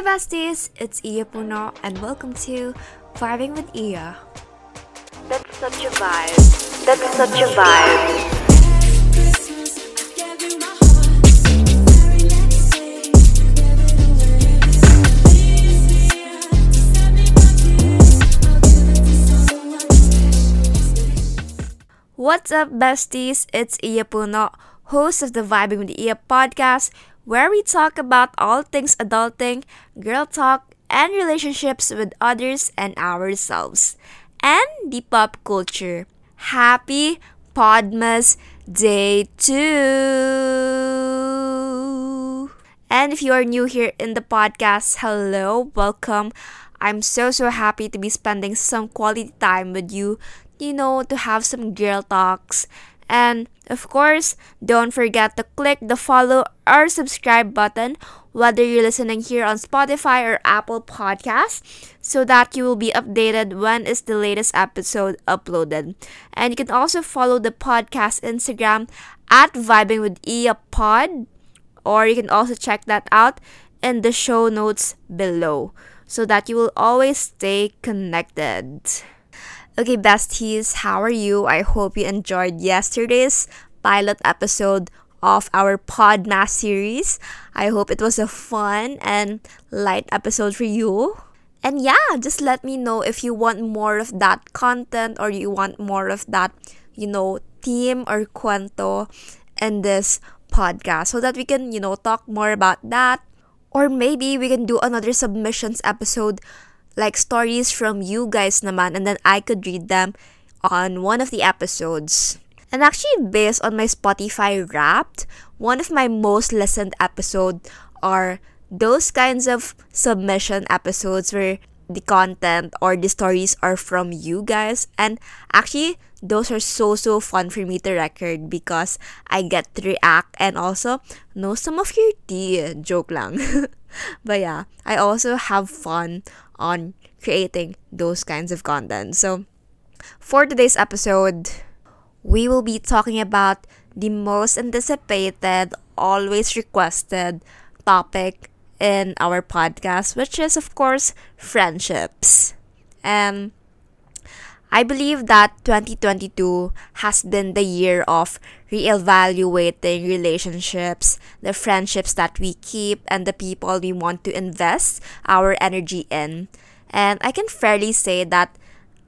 Hey besties, it's Iya Puno and welcome to Vibin with Iya. That's such a vibe. That's such a vibe. What's up besties? It's Iya Puno, host of the Vibin with Iya podcast, where we talk about all things adulting, girl talk, and relationships with others and ourselves, and the pop culture. Happy Podmas Day 2! And if you are new here in the podcast, hello, welcome. I'm so so happy to be spending some quality time with you, you know, to have some girl talks. And of course, don't forget to click the follow or subscribe button whether you're listening here on Spotify or Apple Podcasts so that you will be updated when is the latest episode uploaded. And you can also follow the podcast Instagram at Vibin with Iya Pod or you can also check that out in the show notes below so that you will always stay connected. Okay, besties, how are you? I hope you enjoyed yesterday's pilot episode of our Podmas series. I hope it was a fun and light episode for you. And yeah, just let me know if you want more of that content or you want more of that, you know, theme or cuento in this podcast so that we can, you know, talk more about that. Or maybe we can do another submissions episode like stories from you guys naman and then I could read them on one of the episodes. And actually based on my Spotify Wrapped, one of my most listened episode are those kinds of submission episodes where the content or the stories are from you guys. And actually those are so so fun for me to record because I get to react and also know some of your tea. Joke lang. But yeah I also have fun on creating those kinds of content so for today's episode we will be talking about the most anticipated always requested topic in our podcast, which is, of course, friendships. And I believe that 2022 has been the year of reevaluating relationships, the friendships that we keep, and the people we want to invest our energy in. And I can fairly say that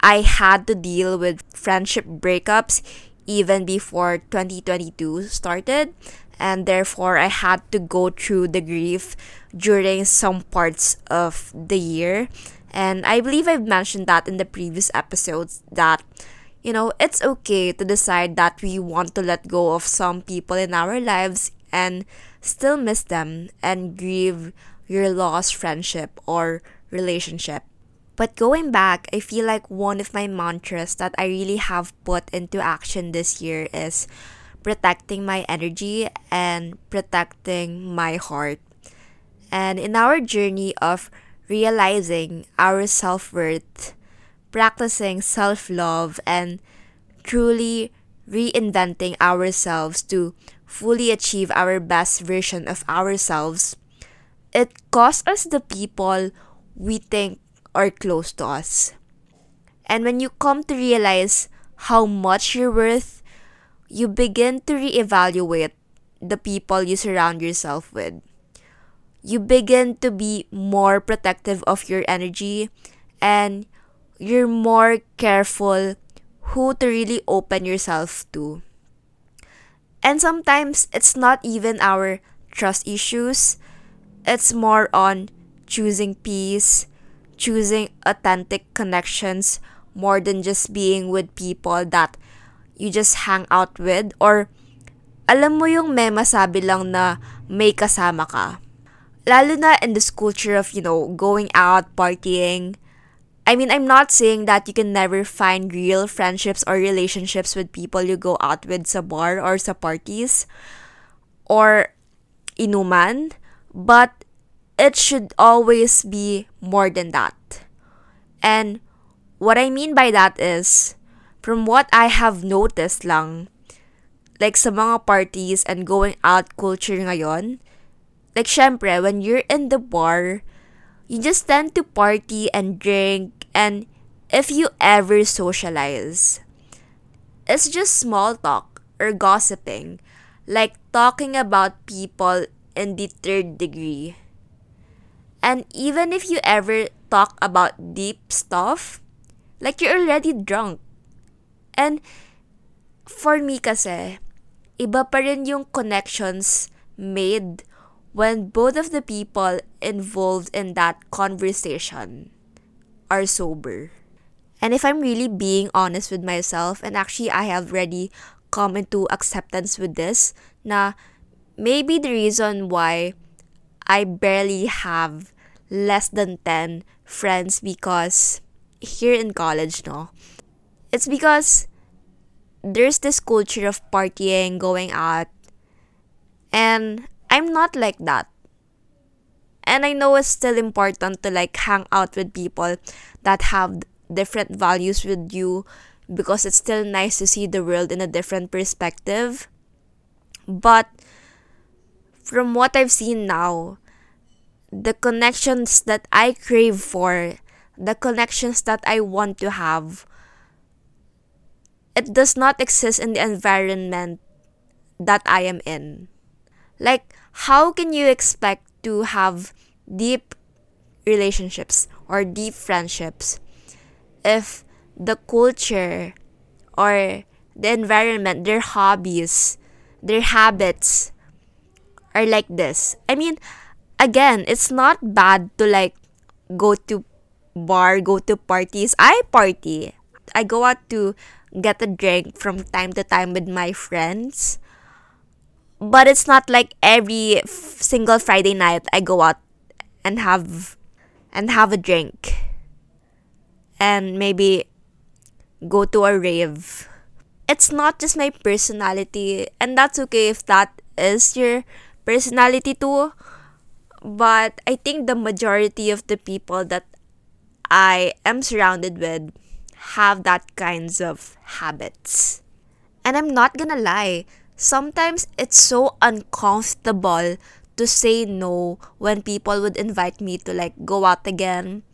I had to deal with friendship breakups even before 2022 started and therefore I had to go through the grief during some parts of the year. And I believe I've mentioned that in the previous episodes that you know, it's okay to decide that we want to let go of some people in our lives and still miss them and grieve your lost friendship or relationship. But going back, I feel like one of my mantras that I really have put into action this year is protecting my energy and protecting my heart. And in our journey of realizing our self worth, practicing self love, and truly reinventing ourselves to fully achieve our best version of ourselves, it costs us the people we think are close to us. And when you come to realize how much you're worth, you begin to reevaluate the people you surround yourself with. You begin to be more protective of your energy and you're more careful who to really open yourself to. And sometimes it's not even our trust issues, it's more on choosing peace, choosing authentic connections more than just being with people that you just hang out with or alam mo yung may masabi lang na may kasama ka. Lalo na in this culture of, you know, going out, partying. I mean, I'm not saying that you can never find real friendships or relationships with people you go out with sa bar or sa parties or inuman, but it should always be more than that. And what I mean by that is, from what I have noticed lang, like sa mga parties and going out culture ngayon, like syempre, when you're in the bar, you just tend to party and drink. And if you ever socialize it's just small talk or gossiping. Like talking about people in the third degree. And even if you ever talk about deep stuff like you're already drunk. And for me kasi iba pa rin yung connections made when both of the people involved in that conversation are sober. And if I'm really being honest with myself, and actually I have already come into acceptance with this, na maybe the reason why I barely have less than 10 friends because here in college, no, it's because there's this culture of partying, going out, and I'm not like that. And I know it's still important to like hang out with people that have different values with you because it's still nice to see the world in a different perspective. But from what I've seen now, the connections that I crave for, the connections that I want to have, it does not exist in the environment that I am in. Like, how can you expect to have deep relationships or deep friendships if the culture or the environment, their hobbies, their habits are like this? I mean, again, it's not bad to like go to bar, go to parties. I party. I go out to get a drink from time to time with my friends but it's not like every f- single Friday night I go out and have and have a drink and maybe go to a rave. It's not just my personality and that's okay if that is your personality too. But I think the majority of the people that I am surrounded with have that kinds of habits. And I'm not gonna lie, sometimes it's so uncomfortable to say no when people would invite me to like go out again.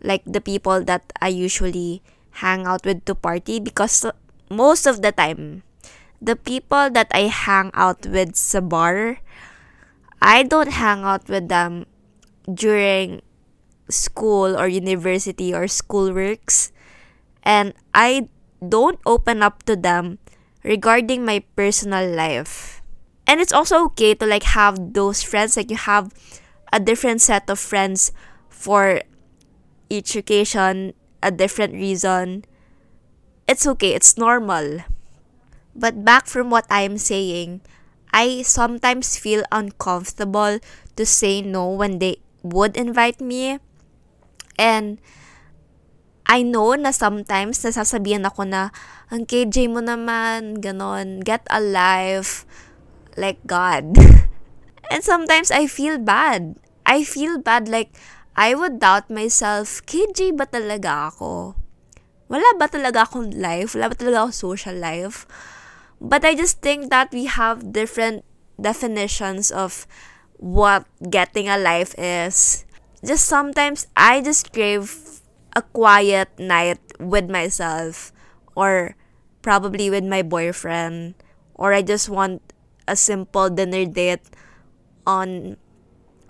Like the people that i usually hang out with to party because most of the time the people that i hang out with sa bar i don't hang out with them during school or university or school works. And i don't open up to them regarding my personal life. And it's also okay to like have those friends, like you have a different set of friends for each occasion, a different reason. It's okay, it's normal. But back from what I am saying, I sometimes feel uncomfortable to say no when they would invite me. And I know na sometimes nasasabihan ako na, ang KJ mo naman, ganon, get a life like God. and sometimes I feel bad. I feel bad like I would doubt myself, KJ ba talaga ako? Wala ba talaga akong life? Wala ba talaga akong social life? But I just think that we have different definitions of what getting a life is. Just sometimes I just crave a quiet night with myself or probably with my boyfriend or I just want a simple dinner date on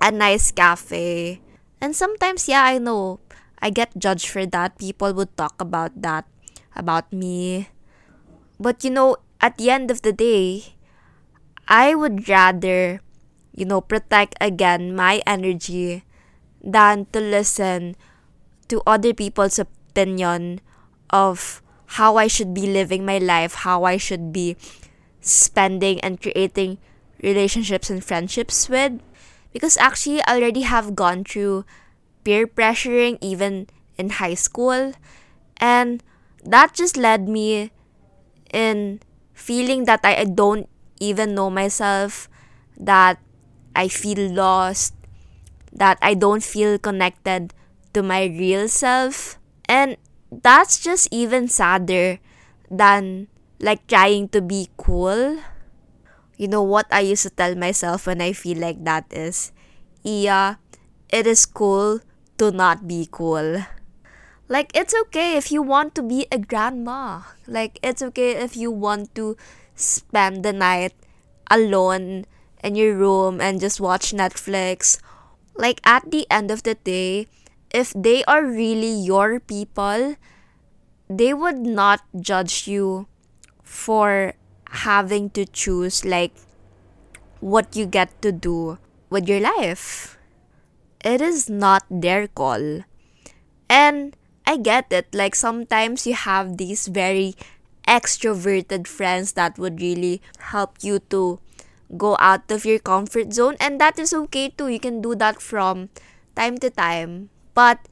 a nice cafe. And sometimes yeah, I know I get judged for that. People would talk about that about me. But you know, at the end of the day, I would rather, you know, protect again my energy than to listen to other people's opinion of how I should be living my life, how I should be spending and creating relationships and friendships with. Because actually, I already have gone through peer pressuring even in high school. And that just led me in feeling that I don't even know myself, that I feel lost, that I don't feel connected to my real self. And that's just even sadder than like trying to be cool. You know what I used to tell myself when I feel like that is, Iya, it is cool to not be cool. Like, it's okay if you want to be a grandma. Like, it's okay if you want to spend the night alone in your room and just watch Netflix. Like, at the end of the day, if they are really your people, they would not judge you for having to choose, like, what you get to do with your life. It is not their call. And I get it. Like sometimes you have these very extroverted friends that would really help you to go out of your comfort zone. And that is okay too. You can do that from time to time. But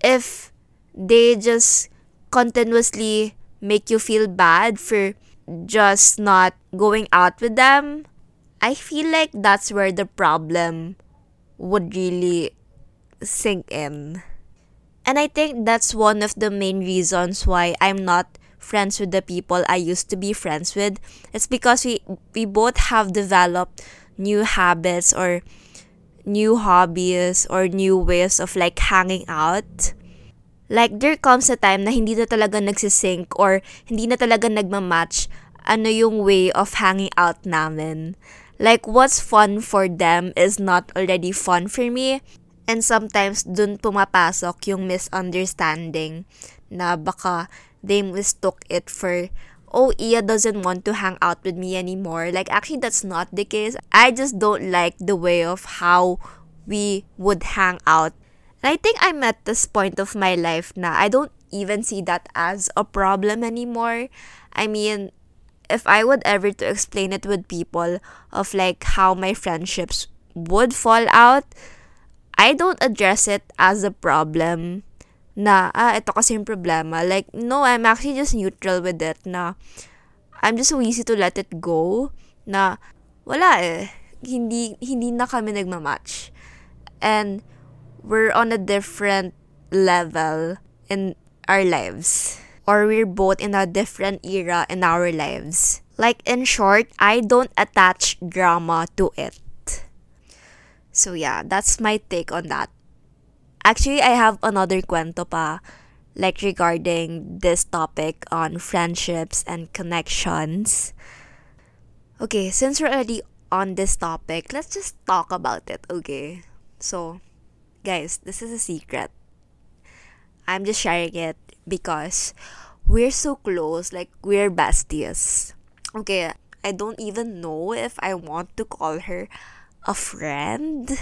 if they just continuously make you feel bad for just not going out with them, I feel like that's where the problem would really sink in. And I think that's one of the main reasons why I'm not friends with the people I used to be friends with. It's because we we both have developed new habits or new hobbies or new ways of like hanging out. Like there comes a time na hindi na talaga nagsisync or hindi na talaga nagmamatch ano yung way of hanging out namin. Like what's fun for them is not already fun for me. And sometimes dun pumapasok yung misunderstanding na baka they mistook it for oh Iya doesn't want to hang out with me anymore. Like actually that's not the case. I just don't like the way of how we would hang out. And I think I'm at this point of my life now. I don't even see that as a problem anymore. I mean, if I would ever to explain it with people of like how my friendships would fall out, I don't address it as a problem na, ah, ito kasi yung problema. Like, no, I'm actually just neutral with it na I'm just so easy to let it go na wala eh. Hindi, hindi na kami nagmamatch. And we're on a different level in our lives. Or we're both in a different era in our lives. Like, in short, I don't attach drama to it. So yeah, that's my take on that. Actually, I have another kwento pa like regarding this topic on friendships and connections. Okay, since we're already on this topic, let's just talk about it, okay? So, guys, this is a secret. I'm just sharing it because we're so close, like we're besties. Okay, I don't even know if I want to call her a friend.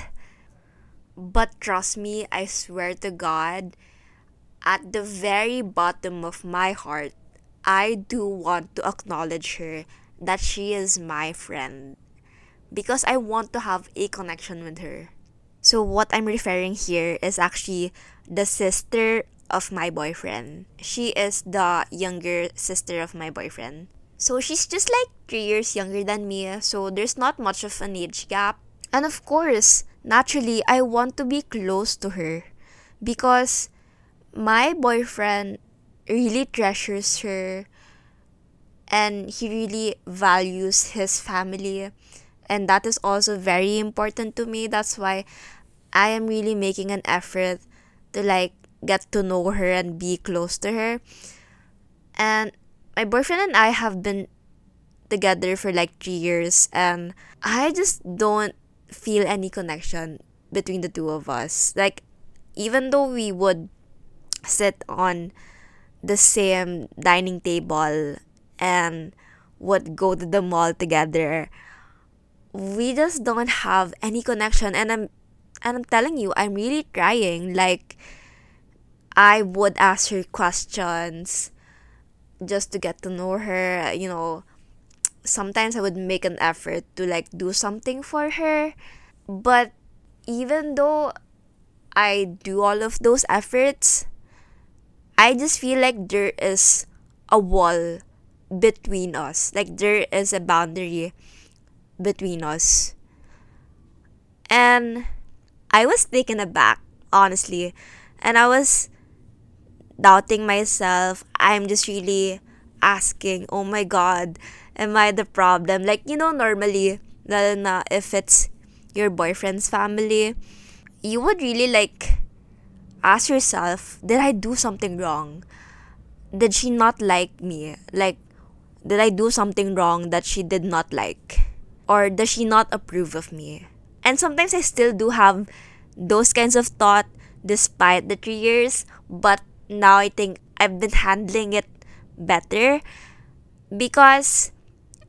But trust me, I swear to God, at the very bottom of my heart, I do want to acknowledge her that she is my friend because I want to have a connection with her. So, what I'm referring here is actually the sister of my boyfriend. She is the younger sister of my boyfriend. So, she's just like three years younger than me, so there's not much of an age gap. And of course, naturally, I want to be close to her because my boyfriend really treasures her and he really values his family. And that is also very important to me. That's why I am really making an effort to like get to know her and be close to her. And my boyfriend and I have been together for like three years and I just don't feel any connection between the two of us. Like, even though we would sit on the same dining table and would go to the mall together, we just don't have any connection. And I'm and I'm telling you, I'm really trying. Like, I would ask her questions just to get to know her. You know, sometimes I would make an effort to like do something for her. But even though I do all of those efforts, I just feel like there is a wall between us. Like there is a boundary between us. And I was taken aback, honestly. And I was doubting myself. I'm just really asking, oh my god, am I the problem? Like, you know, normally, lalo na if it's your boyfriend's family, you would really like ask yourself, did I do something wrong? Did she not like me? Like, did I do something wrong that she did not like? Or does she not approve of me? And sometimes I still do have those kinds of thought despite the three years, but now I think I've been handling it better because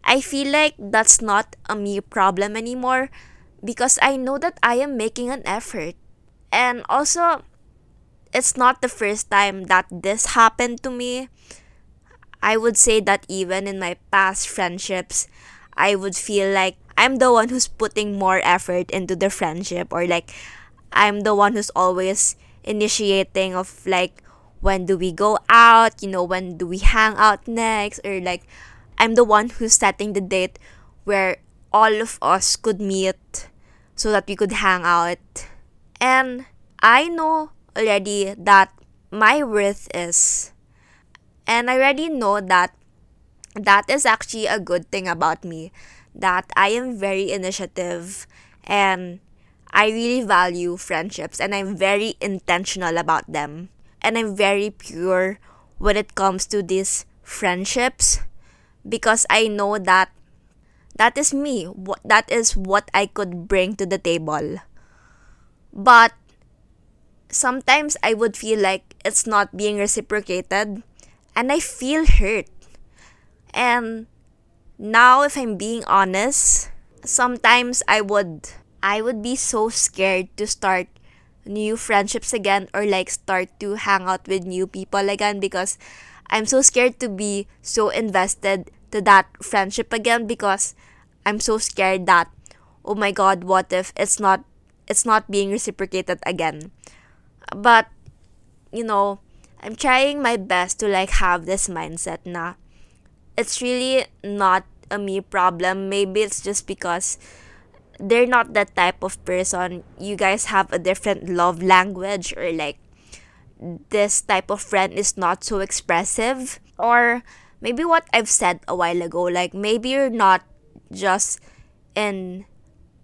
I feel like that's not a me problem anymore because I know that I am making an effort. And also, it's not the first time that this happened to me. I would say that even in my past friendships, I would feel like I'm the one who's putting more effort into the friendship or like I'm the one who's always initiating of like when do we go out, you know, when do we hang out next or like I'm the one who's setting the date where all of us could meet so that we could hang out. And I know already that my worth is and I already know that that is actually a good thing about me that I am very initiative and I really value friendships and I'm very intentional about them. And I'm very pure when it comes to these friendships because I know that that is me. What that is what I could bring to the table. But sometimes I would feel like it's not being reciprocated and I feel hurt. And now if I'm being honest, sometimes I would I would be so scared to start new friendships again or like start to hang out with new people again because I'm so scared to be so invested to that friendship again because I'm so scared that oh my god what if it's not it's not being reciprocated again. But you know I'm trying my best to like have this mindset na it's really not a me problem. Maybe it's just because they're not that type of person. You guys have a different love language or like this type of friend is not so expressive. Or maybe what I've said a while ago like maybe you're not just in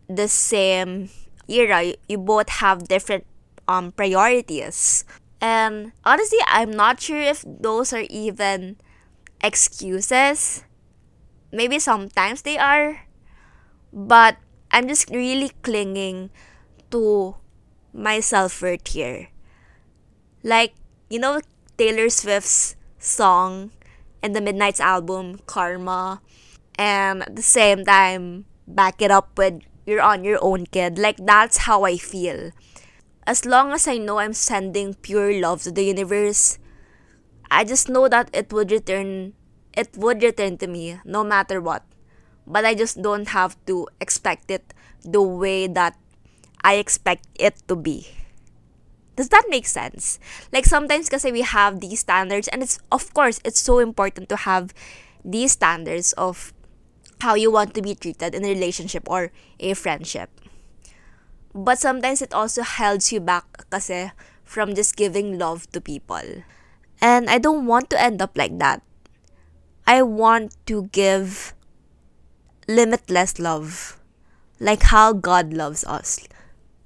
the same era you, both have different um priorities. And honestly I'm not sure if those are even excuses. Maybe sometimes they are but I'm just really clinging to my self worth here. Like, you know, Taylor Swift's song in the Midnights album, Karma, and at the same time, back it up with You're on Your Own Kid. Like, that's how I feel. As long as I know I'm sending pure love to the universe, I just know that it would return it would return to me no matter what but I just don't have to expect it the way that I expect it to be. Does that make sense? Like sometimes kasi we have these standards and it's of course it's so important to have these standards of how you want to be treated in a relationship or a friendship. But sometimes it also holds you back kasi from just giving love to people. And I don't want to end up like that. I want to give limitless love, like how God loves us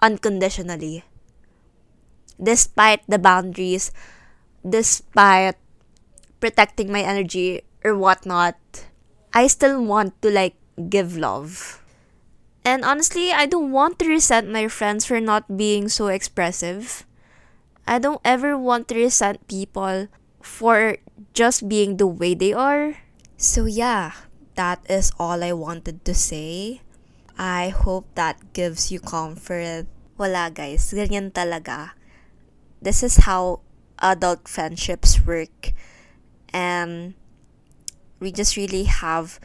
unconditionally. Despite the boundaries, despite protecting my energy or whatnot, I still want to like give love. And honestly, I don't want to resent my friends for not being so expressive. I don't ever want to resent people for just being the way they are. So, yeah, that is all I wanted to say. I hope that gives you comfort. Wala guys, ganyan talaga. This is how adult friendships work. And we just really have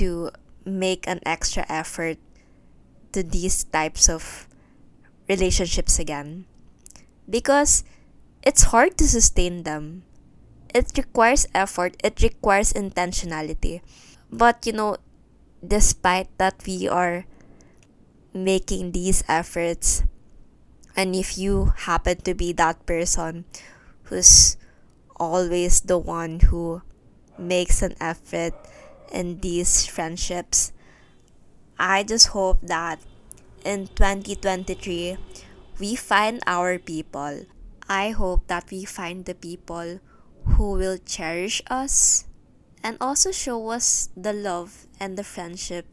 to make an extra effort to these types of relationships again. Because it's hard to sustain them. It requires effort, it requires intentionality. But you know, despite that we are making these efforts, and if you happen to be that person who's always the one who makes an effort in these friendships, I just hope that in 2023 we find our people. I hope that we find the people who will cherish us and also show us the love and the friendship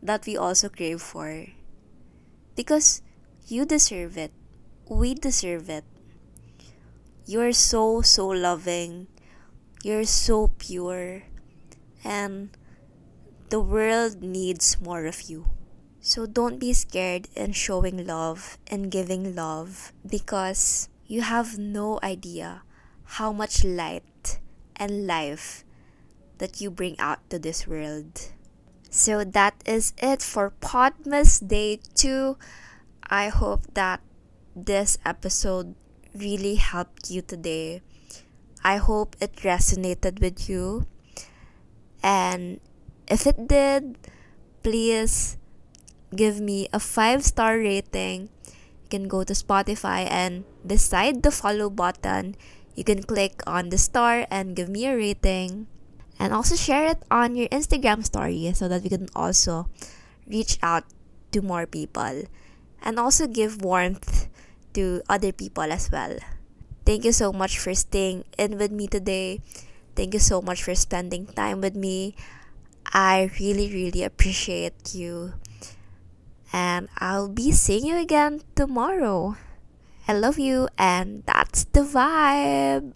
that we also crave for. Because you deserve it. We deserve it. You're so, so loving. You're so pure. And the world needs more of you. So don't be scared in showing love and giving love because you have no idea how much light and life that you bring out to this world. So that is it for Podmas Day 2. I hope that this episode really helped you today. I hope it resonated with you. And if it did, please give me a 5 star rating. You can go to Spotify and beside the follow button, you can click on the star and give me a rating. And also share it on your Instagram story so that we can also reach out to more people. And also give warmth to other people as well. Thank you so much for staying in with me today. Thank you so much for spending time with me. I really, really appreciate you. And I'll be seeing you again tomorrow. I love you, and that's the vibe.